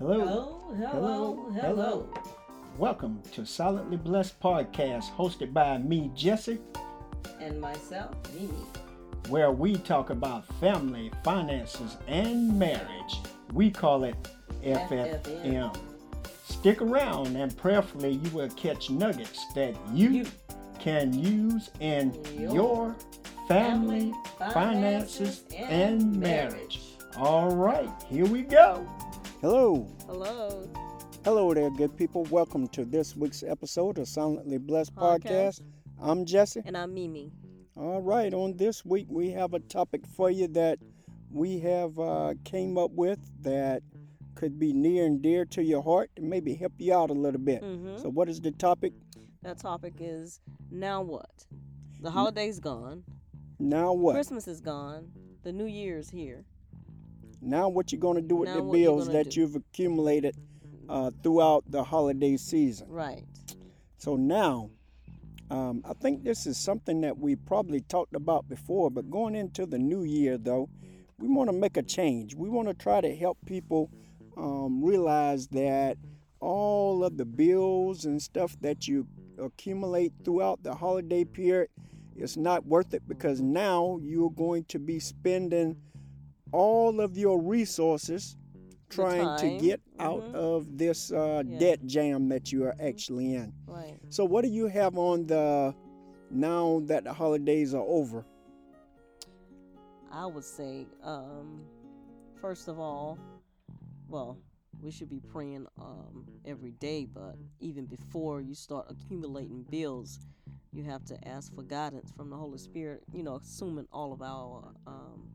Hello. Hello, hello, hello. Welcome to Silently Blessed Podcast, hosted by me, Jesse, And myself, Mimi. where we talk about family, finances, and marriage. We call it FFM. FFM. Stick around and prayerfully you will catch nuggets that you, You. can use in Your your family, family, finances, and and marriage. All right, here we go. Hello. Hello. Hello there, good people. Welcome to this week's episode of Silently Blessed Podcast. Podcast. I'm Jesse. And I'm Mimi. All right, on this week we have a topic for you that we have uh, came up with that could be near and dear to your heart and maybe help you out a little bit. Mm-hmm. So, what is the topic? That topic is now what? The holiday's gone. Now what? Christmas is gone. The New Year's here. Now what you're going to do with Now the bills that do. you've accumulated uh, throughout the holiday season? Right. So now, um, I think this is something that we probably talked about before, but going into the new year, though, we want to make a change. We want to try to help people um, realize that all of the bills and stuff that you accumulate throughout the holiday period is not worth it because now you're going to be spending all of your resources trying to get out mhm. of this uh, Yeah. debt jam that you are actually in. Right. So, what do you have on the now that the holidays are over? I would say, um, first of all, well, we should be praying um, every day, but even before you start accumulating bills, you have to ask for guidance from the Holy Spirit, you know, assuming all of our um,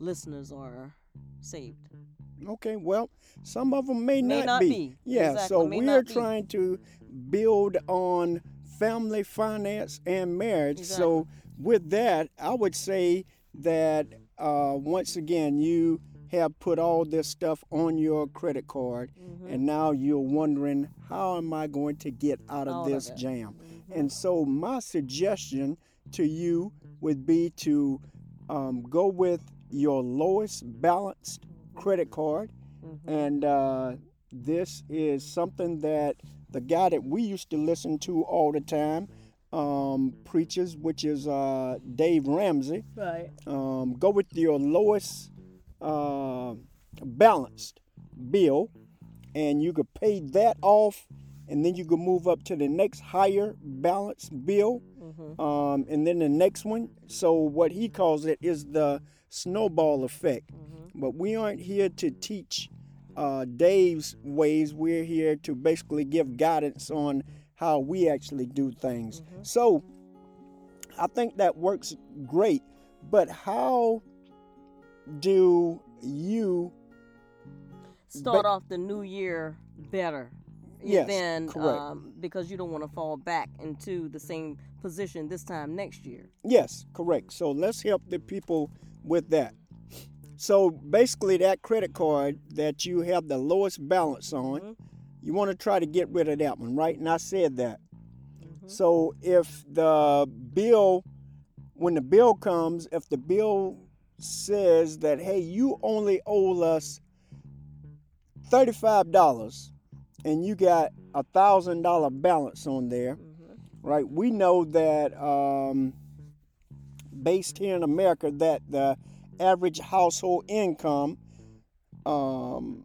listeners are saved. Okay, well, some of them may, May not, not be. be. Yeah, Exactly, so may we're be. trying to build on family, finance, and marriage. So, with that, I would say that uh, once again, you have put all this stuff on your credit card, Mhm. and now you're wondering, how am I going to get out of of this it. jam? Mhm. And so, my suggestion to you would be to um, go with your lowest balanced credit card. Mhm. And uh, this is something that the guy that we used to listen to all the time um, preaches, which is uh, Dave Ramsey. Right. Um, go with your lowest uh, balanced bill, and you could pay that off, and then you could move up to the next higher balanced bill, Mm-hmm. um, and then the next one. So what he calls it is the snowball effect. Mm-hmm. But we aren't here to teach uh, Dave's ways. We're here to basically give guidance on how we actually do things. Mhm. So I think that works great. But how do you? Start Ba- off the new year better. Yes, Then, correct. um, because you don't want to fall back into the same position this time next year. Yes, correct. So let's help the people with that. So basically, that credit card that you have the lowest balance on, Mhm. you want to try to get rid of that one, right? And I said that. Mhm. So if the bill, when the bill comes, if the bill says that, hey, you only owe us $35 and you got a $1,000 balance on there, Mhm. right? We know that um, based here in America, that the average household income um,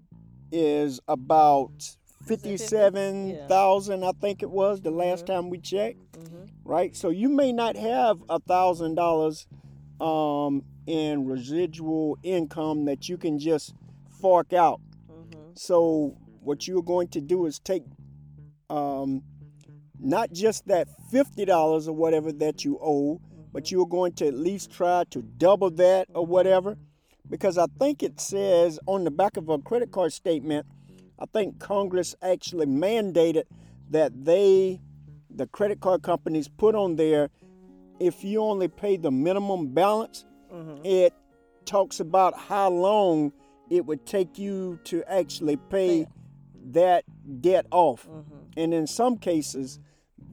is about Is it 50? fifty-seven thousand. I think it was the last Mhm. time we checked, Mhm. right? So you may not have a thousand dollars um, in residual income that you can just fork out. Mhm. So what you're going to do is take um, not just that fifty dollars or whatever that you owe, but you're going to at least try to double that or whatever. Because I think it says on the back of a credit card statement, I think Congress actually mandated that they, the credit card companies, put on there if you only pay the minimum balance, Mhm. it talks about how long it would take you to actually Pay. That debt off. Mhm. And in some cases,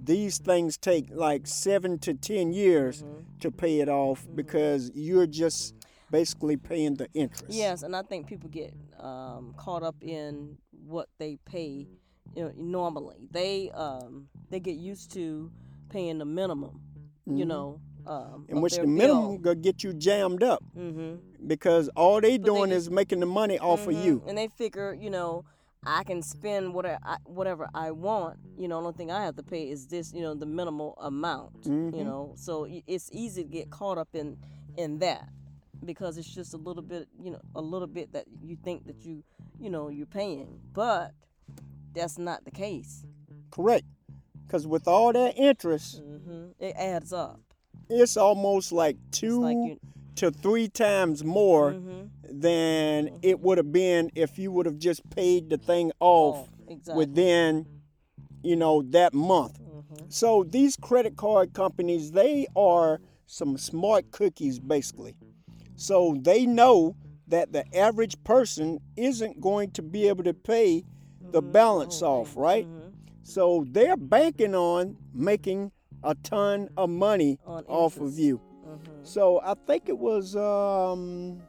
these things take like seven to ten years Mhm. to pay it off because you're just basically paying the interest. Yes, and I think people get um, caught up in what they pay you know, normally. They um, they get used to paying the minimum, you Mhm. know, um, In which the minimum gonna get you jammed up hmm because all they But they doing get- is making the money off of you. And they figure, you know, I can spend whatever I, whatever I want. You know, the only thing I have to pay is this, you know, the minimal amount. You Mhm. know, so it's easy to get caught up in in that because it's just a little bit, you know, a little bit that you think that you, you know, you're paying, but that's not the case. Correct. Because with all that interest, hmm It adds up. it's almost like two like you. To three times more mhm, than mm-hmm. it would have been if you would have just paid the thing off oh, exactly. within, mm-hmm. you know, that month. hmm So these credit card companies, they are some smart cookies basically. So they know that the average person isn't going to be able to pay the mm-hmm. balance off, right? So they're banking on making a ton of money On off of you. Hmm So I think it was um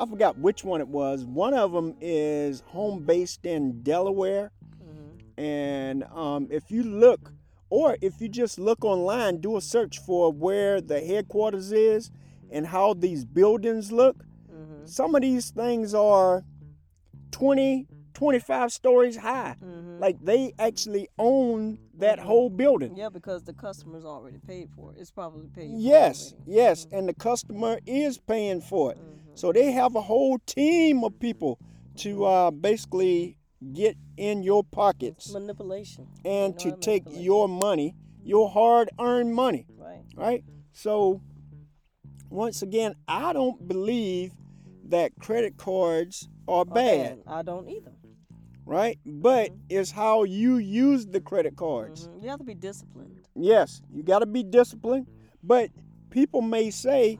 I forgot which one it was. One of them is home based in Delaware. Hmm and um, if you look or if you just look online do a search for where the headquarters is and how these buildings look. Hmm some of these things are 20 25 stories high hmm like they actually own that whole building Yeah, because the customer's already paid for it. It's probably paid. for yes yes and the customer is paying for it Mhm. so they have a whole team of people to uh, basically get in your pockets Manipulation. and to take your money, your hard earned money, Right. right? So, once again, I don't believe that credit cards are Or bad, I don't either. Right? But Mm-hmm. it's how you use the credit cards. Mhm. You have to be disciplined. Yes, you got to be disciplined, but people may say,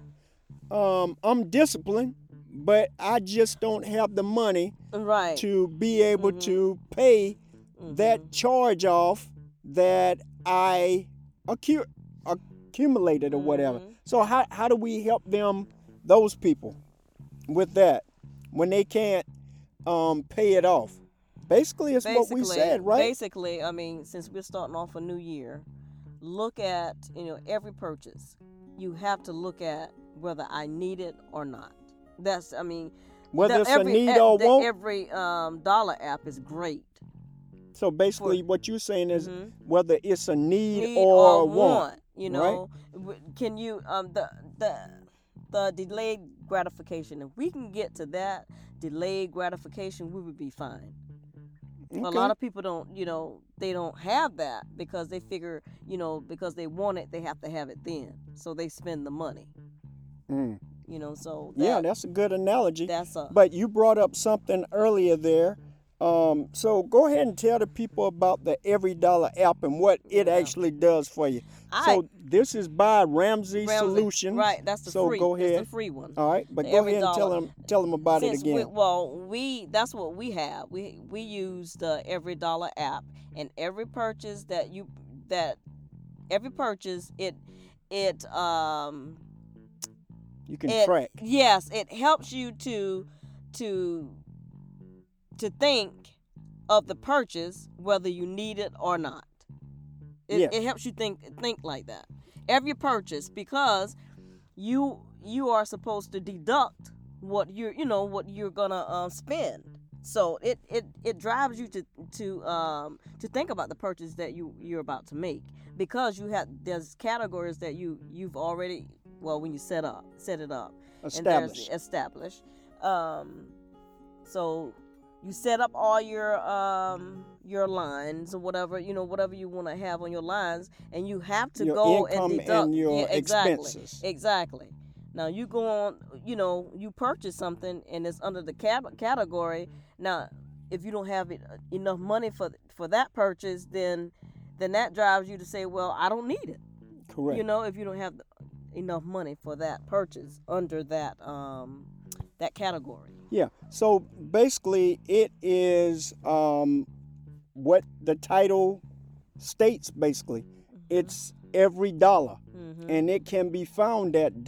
um, I'm disciplined, but I just don't have the money Right. to be able Mhm. to pay that charge off that I accu- accumulated or whatever. Mhm. So how how do we help them, those people, with that when they can't um, pay it off? Basically, it's what we said, right? Basically, I mean, since we're starting off a new year, look at you know every purchase. You have to look at whether I need it or not. That's I mean, Whether the- it's every, a need app- or want. Every um, dollar app is great. so basically, what you're saying is Mhm. whether it's a need, need or, or want. want. You know, W- can you um the the the delayed gratification? If we can get to that delayed gratification, we would be fine. A lot of people don't, you know, they don't have that because they figure, you know, because they want it, they have to have it then. So they spend the money. Mm. You know, so Yeah, that's a good analogy. that's a But you brought up something earlier there. Um, so go ahead and tell the people about the Every Dollar app and what it actually does for you. I so this is by Ramsey, Ramsey- Solutions. Right, that's the So free. go That's ahead. the free one. All right, but The go ahead and tell them tell them about Since it again. We, well, we that's what we have. We we use the Every Dollar app, and every purchase that you that every purchase it it um you can it- track. yes it helps you to to to think of the purchase whether you need it or not. It, Yeah. it helps you think think like that. Every purchase because you you are supposed to deduct what you're you know what you're gonna uh, spend. So it, it it drives you to to um to think about the purchase that you you're about to make because you have there's categories that you you've already well when you set up set it up Established. established. Um, so you set up all your um your lines or whatever you know whatever you want to have on your lines, and you have to Your go and and deduct your yeah, exactly, expenses. Exactly. Now you go on, you know, you purchase something and it's under the cat- category. Now, if you don't have it, uh, enough money for for that purchase, then then that drives you to say, well, I don't need it. Correct. You know, if you don't have enough money for that purchase under that um that category. Yeah. So basically, it is um, what the title states. Basically, Mm-hmm. it's every dollar. Mhm. And it can be found at Mm-hmm.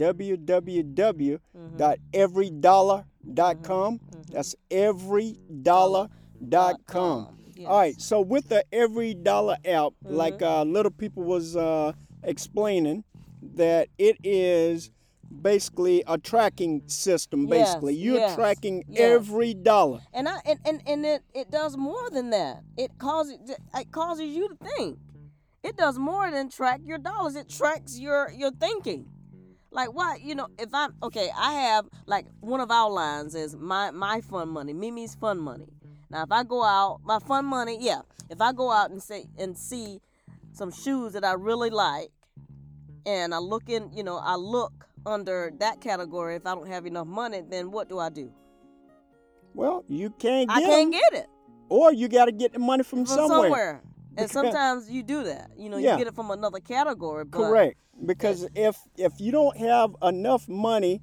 www.everydollar.com. That's everydollar.com. Yes. All right, so with the Every Dollar app, Mm-hmm. like uh, little people was uh, explaining, that it is basically a tracking system. Yes, Basically, you're yes, tracking yes. every dollar. And I and, and, and it, it does more than that. It causes it causes you to think. It does more than track your dollars. It tracks your your thinking. Like why, you know, if I'm okay, I have like one of our lines is my my fun money, Mimi's fun money. Now if I go out, my fun money, yeah. If I go out and say and see some shoes that I really like and I look in, you know, I look under that category if I don't have enough money, then what do I do? Well, you can't I get can't 'em, get it. or you got to get the money from, from somewhere. somewhere. And Because- sometimes you do that. You know, Yeah. you get it from another category. Correct. Because if if you don't have enough money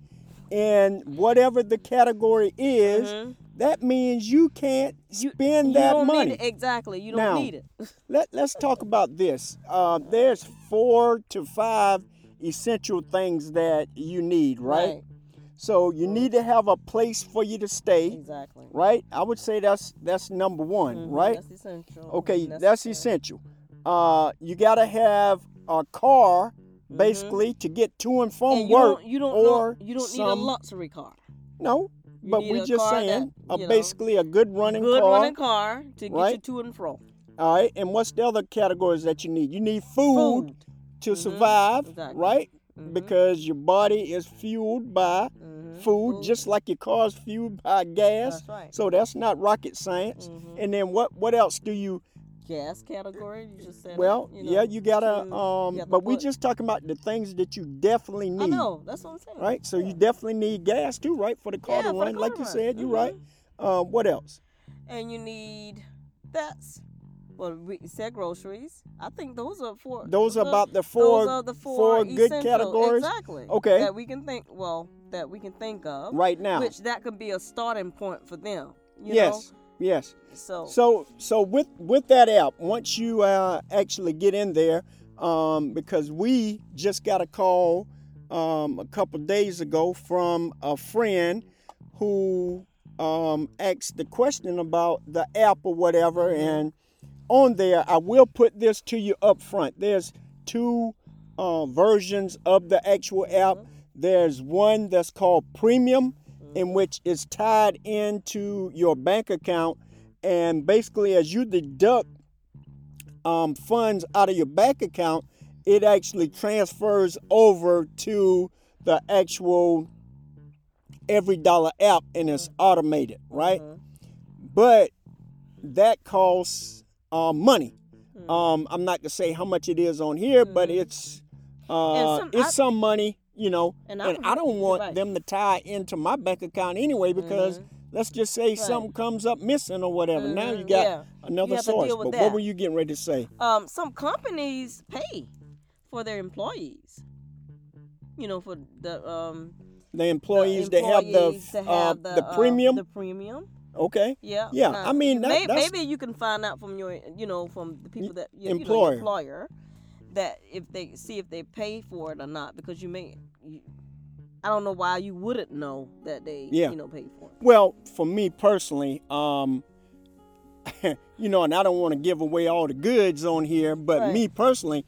in whatever the category is, Mhm. that means you can't You, spend you that don't money. Exactly. You don't Now, need it. Let, let's talk about this. Uh, there's four to five essential things that you need, right? So you need to have a place for you to stay, Exactly. right? I would say that's that's number one, Mhm, right? That's essential. Okay, Necessary. that's essential. Uh, you gotta have a car, basically, to get to and from Mm-hmm. And you work. don't, you don't or know, you don't need a luxury car. No, You but we a just saying, that, you know, basically a good running Good car. running car to get you right? to and fro. All right, and what's the other categories that you need? You need food, Food. To Mhm, survive, exactly. right? Mhm, Because your body is fueled by mhm, food, just like your car's fueled by gas. That's right. So that's not rocket science. Mhm. And then what? What else do you? Gas category. You just said. Well, you know, yeah, you gotta. to- Um, you but we just talking about the things that you definitely need. I know. That's what I'm saying. Right. So Yeah. you definitely need gas too, right, for the car Yeah, to run. Like car you run. said, you're right. Um, what else? and you need that's well we said groceries i think those are four Those are about the four. those are the four, four good categories? exactly Okay. that we can think well that we can think of Right now. which that could be a starting point for them you yes. Yes. so So so with with that app, once you uh, actually get in there, um, because we just got a call um, a couple days ago from a friend who um, asked the question about the app or whatever, and on there I will put this to you up front. There's two uh, versions of the actual app. There's one that's called Premium, in which is tied into your bank account, and basically, as you deduct um, funds out of your bank account, it actually transfers over to the actual Every Dollar app, and it's automated, right? Mhm. But that costs uh, money. Mhm. Um, I'm not gonna say how much it is on here, but Mhm. it's uh, some- it's I- some money, you know. And And, I've don't want right. them to tie into my bank account anyway because Mhm. let's just say something comes up missing or whatever. Now you Mhm, got yeah. another have to source. But what were you getting ready to say? um some companies pay for their employees you know for the um The the employees that have the employees to uh, have the, uh, premium. the premium okay. Yeah. Yeah, Now, I mean, that- may- that's- maybe you can find out from your, you know, from the people that you, you know, employer. your employer, that if they see if they pay for it or not, because you may, you, I don't know why you wouldn't know that they, Yeah. you know, pay for it. Well, for me personally, um, you know, and I don't want to give away all the goods on here, but Right. me personally,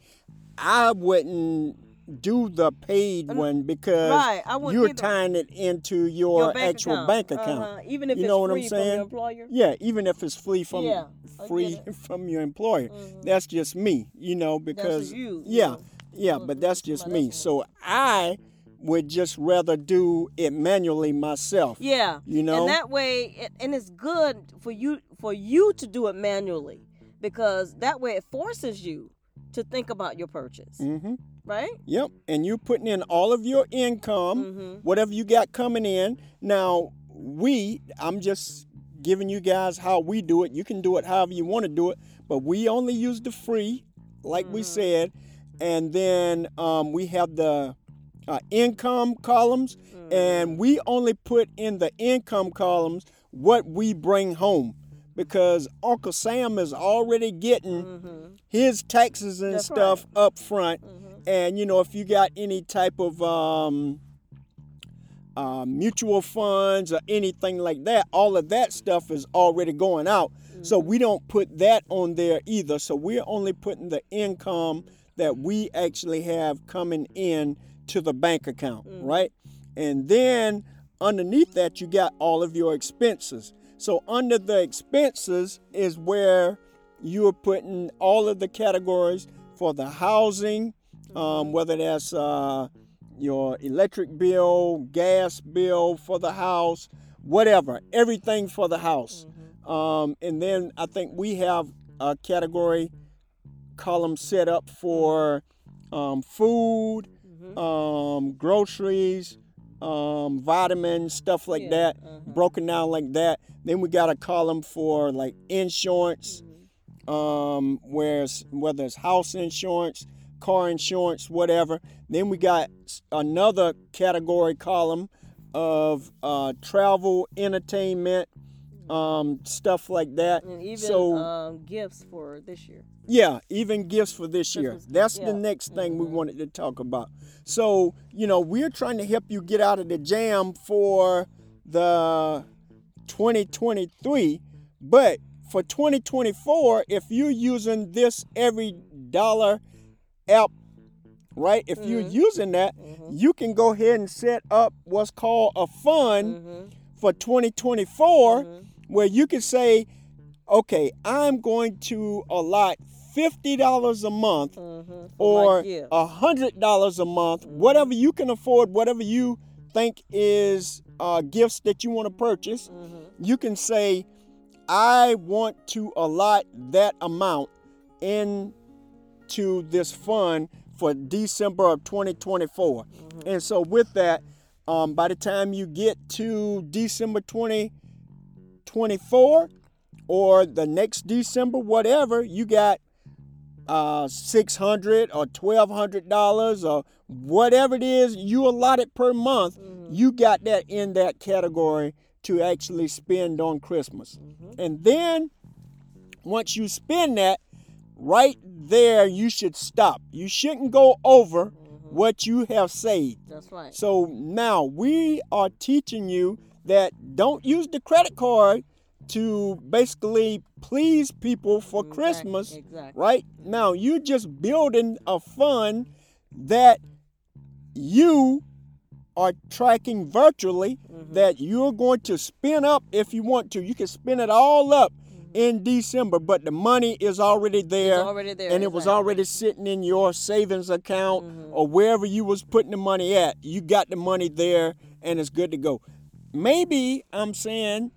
I wouldn't do the paid one because Right, you're tying it into your, bank actual account. bank account. Uh-huh. even if You it's know what I'm saying? your employer. Yeah, even if it's free from Yeah, free from your employer. Mhm. That's just me, you know, because you, you yeah, yeah, but that's just me. So I would just rather do it manually myself. Yeah. You know? And that way, it, and it's good for you for you to do it manually because that way it forces you to think about your purchase, Mm-hmm. Right? Yep. And you're putting in all of your income, Mm-hmm. whatever you got coming in. Now, we, I'm just giving you guys how we do it. You can do it however you want to do it, but we only use the free, like we Mhm. said. And then um, we have the uh, income columns, Mm-hmm. and we only put in the income columns what we bring home because Uncle Sam is already getting Mm-hmm. his taxes and That's stuff up front Mhm. And you know if you got any type of um, uh, mutual funds or anything like that, all of that stuff is already going out. So we don't put that on there either. So we're only putting the income that we actually have coming in to the bank account, right? And then underneath that, you got all of your expenses. So under the expenses is where you're putting all of the categories for the housing, um, whether that's uh, your electric bill, gas bill for the house, whatever, everything for the house. Um, and then I think we have a category column set up for um, food, um, groceries, um, vitamins, stuff like Yeah, that, uh-huh. broken down like that. Then we got a column for like insurance, um, where's whether it's house insurance, car insurance, whatever. Then we got another category column of uh, travel, entertainment, um, stuff like that. And even so um, gifts for this year. yeah, even gifts for this year. Christmas That's yeah. the next thing we wanted to talk about. So, you know, we're trying to help you get out of the jam for the 2023, but for 2024, if you're using this every dollar app, right? If you're using that, you can go ahead and set up what's called a fund Mm-hmm. for 2024 where you can say, okay, I'm going to allot $50 a month Mm-hmm. or gift. $100 a month, whatever you can afford, whatever you think is uh, gifts that you want to purchase. You can say, I want to allot that amount into this fund for December of 2024. And so, with that, um, by the time you get to December 2024 or the next December, whatever, you got uh, 600 or 1200 dollars or whatever it is you allotted per month you got that in that category to actually spend on christmas. And then once you spend that right there you should stop you shouldn't go over what you have saved That's right. so now we are teaching you that don't use the credit card to basically please people for Exact- Christmas, exactly. right? Now you're just building a fund that you are tracking virtually Mm-hmm. that you're going to spin up if you want to. You can spin it all up in December, but the money is already there. already there, And it was exactly. Mm-hmm. already sitting in your savings account or wherever you was putting the money at. You got the money there and it's good to go. Maybe I'm saying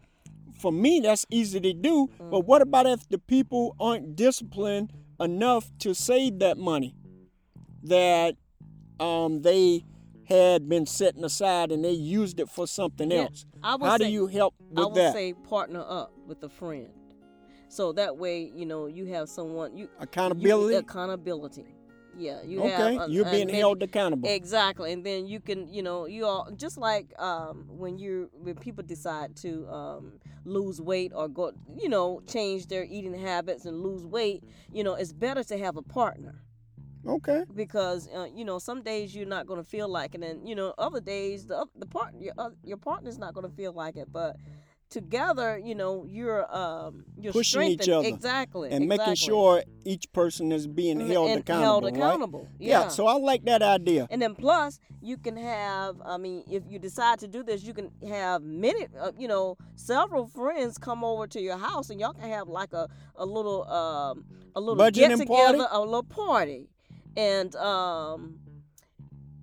for me that's easy to do, Mm. but what about if the people aren't disciplined enough to save that money that um, they had been setting aside and they used it for something Yeah, else? I would How do you help with I would that? say partner up with a friend. So that way, you know, you have someone you you- Accountability? accountability. Yeah, you okay, have. a- you're being maybe- held accountable. Exactly, and then you can, you know, you all just like um, when you when people decide to um, lose weight or go, you know, change their eating habits and lose weight. You know, it's better to have a partner okay. because uh, you know some days you're not going to feel like it, and you know other days the the part your oth- your partner's not going to feel like it, but together, you know, you're um you're Pushing each other exactly and making sure each person is being held and accountable. held right? accountable. Yeah. So I like that idea. And then plus, you can have. I mean, if you decide to do this, you can have many. Uh, you know, several friends come over to your house, and y'all can have like a a little um a little Budgeting get together, party? a little party, and um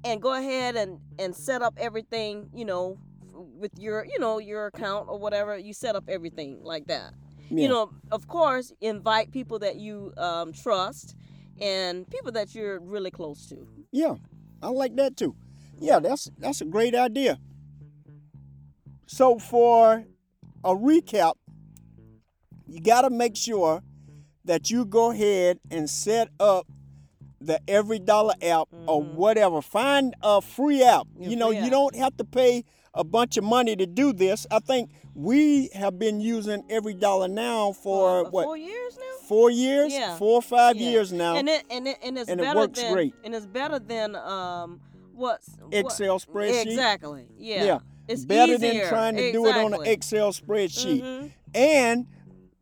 and go ahead and and set up everything. You know, with your you know your account or whatever. You set up everything like that. Yeah. You know, of course, invite people that you um, trust and people that you're really close to. Yeah, I like that too. Yeah, that's that's a great idea. So for a recap, you got to make sure that you go ahead and set up the Every Dollar app or whatever. Find a free app. Yeah, you know, you app. don't have to pay a bunch of money to do this. I think we have been using every dollar now for Uh, what four years now. four years, Yeah. four or five Yeah. years now. and it and it and it's And it better works than great. and it's better than um what's what- Excel spreadsheet. Exactly. Yeah. Yeah. It's Better easier. than trying to do it on an Excel spreadsheet. Mhm. And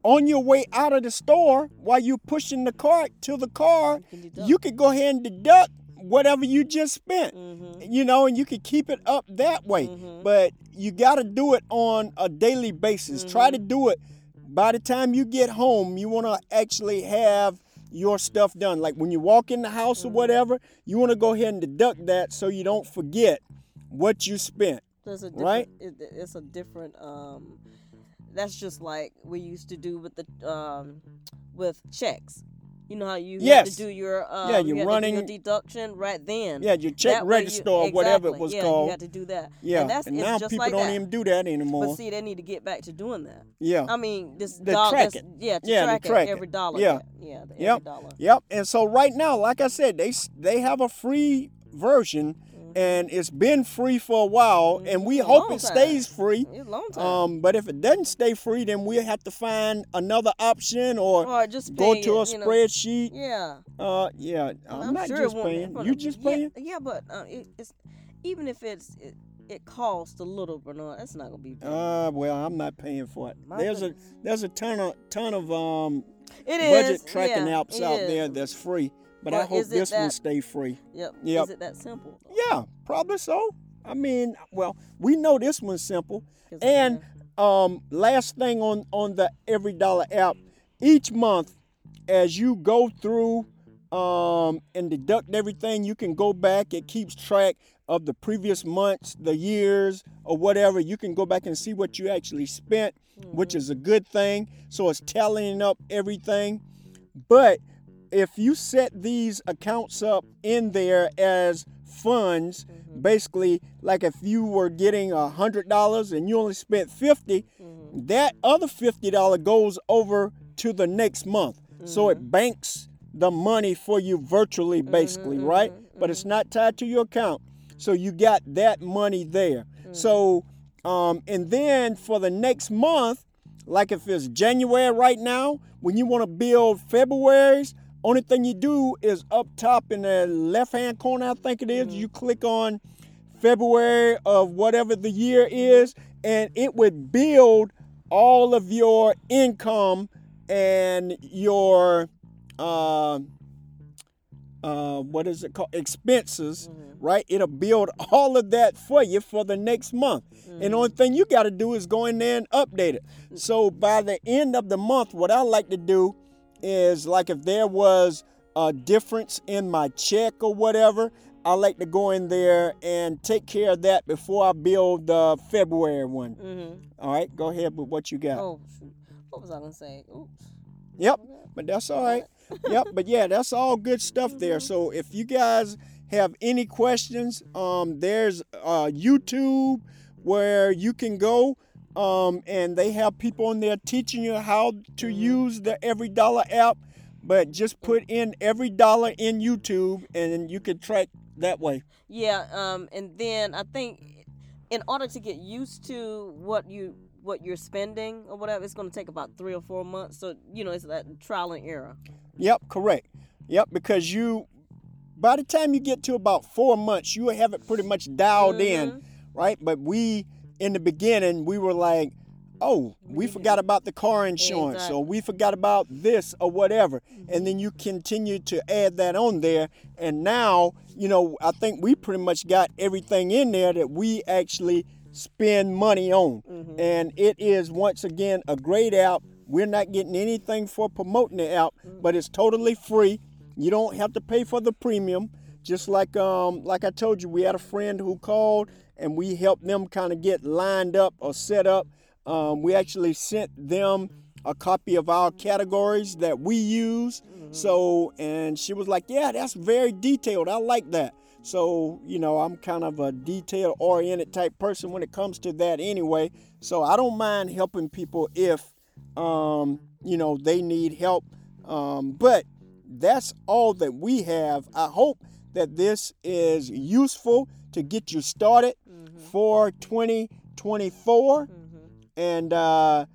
on your way out of the store, while you're pushing the cart to the car, can you could go ahead and deduct whatever you just spent. Mhm. You know, and you can keep it up that way. Mhm. But you got to do it on a daily basis. Try to do it by the time you get home. You want to actually have your stuff done. Like when you walk in the house or whatever, you want to go ahead and deduct that so you don't forget what you spent. There's a Right? It, it's a different. Um, that's just like we used to do with the um, with checks. You know how you Yes. to do your um, Yeah, you you're do running- your deduction right then. Yeah, your check That way you- register or whatever it was yeah, called. You had to do that. yeah, and that's and now just people like don't that. even do that anymore. But see, they need to get back to doing that. yeah. I mean, this The dollar, track this- it. yeah, to Yeah, track, track it, every dollar. Yeah. yeah, the Yep. every dollar. Yep. And so right now, like I said, they they have a free version, and it's been free for a while, and we. Hope it stays free. It's a long time. Um, but if it doesn't stay free, then we'll have to find another option or or just go to a it, you know. spreadsheet. Yeah. Uh, yeah, I'm, not sure just paying. You just yeah, paying? Yeah, but uh, it, it's even if it's it, it costs a little, Bernard, that's not gonna be. Big. Uh, well, I'm not paying for it. My There's a there's a ton of ton of um It budget is, tracking yeah, apps out is. there that's free, but I hope this one that- stay free. Yep. Yep. Is it that simple? though? Yeah, probably so. I mean, well, we know this one's simple. And um, last thing on on the Every Dollar app, each month, as you go through um, and deduct everything, you can go back. It keeps track of the previous months, the years, or whatever. You can go back and see what you actually spent, which is a good thing. So it's tallying up everything. But if you set these accounts up in there as funds, mm-hmm. basically, like if you were getting a hundred dollars and you only spent 50 mm-hmm. that other fifty dollar goes over to the next month. So it mm-hmm. banks the money for you virtually, basically, right? But it's not tied to your account. So you got that money there. So, um, and then for the next month, like if it's January right now, when you want to build February's, only thing you do is up top in the left hand corner, I think it is, you click on February of whatever the year is, and it would build all of your income and your uh, uh, what is it called expenses right? It'll build all of that for you for the next month. And the only thing you got to do is go in there and update it. So by the end of the month what i like to do is like if there was a difference in my check or whatever i like to go in there and take care of that before i build the february one Mhm. all right go ahead with what you got Oh, what was I gonna say? Oops. Yep, but that's all right. yep, but yeah, that's all good stuff there. So if you guys have any questions, um, there's uh, YouTube where you can go, um, and they have people on there teaching you how to use the Every Dollar app. But just put in every dollar in YouTube, and you can track that way. Yeah. Um. And then I think, in order to get used to what you what you're spending or whatever, it's gonna take about three or four months. So you know, it's that trial and error. Yep, correct. Yep, because you, by the time you get to about four months, you will have it pretty much dialed in, Mhm. right? But we, in the beginning, we were like, oh, we forgot about the car insurance, or we forgot about this, or whatever. And then you continue to add that on there. And now, you know, I think we pretty much got everything in there that we actually spend money on. Mhm. And it is, once again, a great app. We're not getting anything for promoting the app, but it's totally free. You don't have to pay for the premium. Just like um, like I told you, we had a friend who called and we helped them kind of get lined up or set up. Um, we actually sent them a copy of our categories that we use. So, and she was like, "Yeah, that's very detailed. I like that." So, you know, I'm kind of a detail oriented type person when it comes to that anyway. So, I don't mind helping people if, um, you know, they need help. Um, but that's all that we have. I hope that this is useful to get you started Mm-hmm. for 2024. And uh,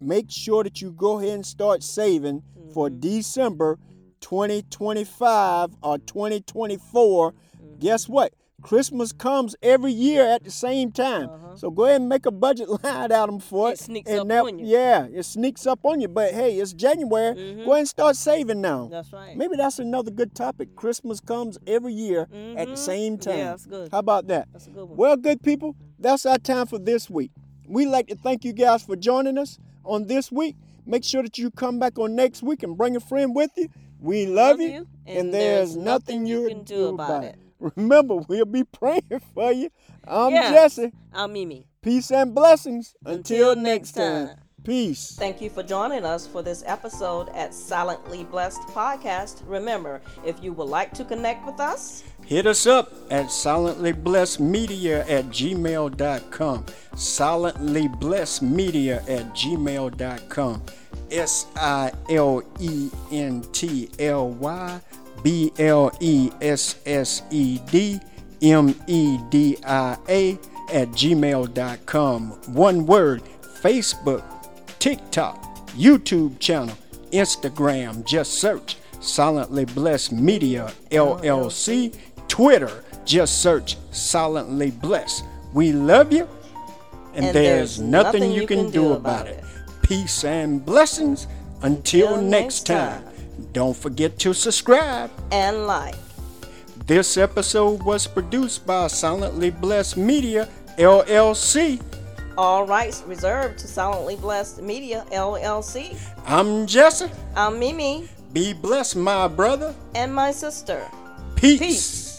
make sure that you go ahead and start saving for Mm-hmm. December 2025 or 2024. Mm-hmm. Guess what? Christmas comes every year at the same time. Uh-huh. So go ahead and make a budget line item for it. It sneaks and up that- on you. Yeah, it sneaks up on you. But hey, it's January. Mhm. Go ahead and start saving now. That's right. Maybe that's another good topic. Christmas comes every year at the Mhm. same time. Yeah, that's good. How about that? That's a good one. Well, good people, that's our time for this week. We'd like to thank you guys for joining us on this week. Make sure that you come back on next week and bring a friend with you. We love, you, and, there's, nothing you can do about it. Remember, we'll be praying for you. I'm Yes. Jesse. I'm Mimi. Peace and blessings. Until, Until next next time. time. Peace. Thank you for joining us for this episode at Silently Blessed Podcast. Remember, if you would like to connect with us, Hit us up at silentlyblessedmedia at gmail.com. Silentlyblessedmedia at gmail.com. S I L E N T L Y B L E S S E D M E D I A at gmail.com. One word Facebook, TikTok, YouTube channel, Instagram. Just search Silently Blessed Media LLC. Twitter, just search Silently Blessed. We love you, and, And there's, there's nothing, you can, can do about about it. it. Peace and blessings. Until, Until next next time. time. Don't forget to subscribe. and like. This episode was produced by Silently Blessed Media LLC. All rights reserved to Silently Blessed Media LLC. I'm Jesse. I'm Mimi Be blessed, my brother. and my sister. Peace. Peace.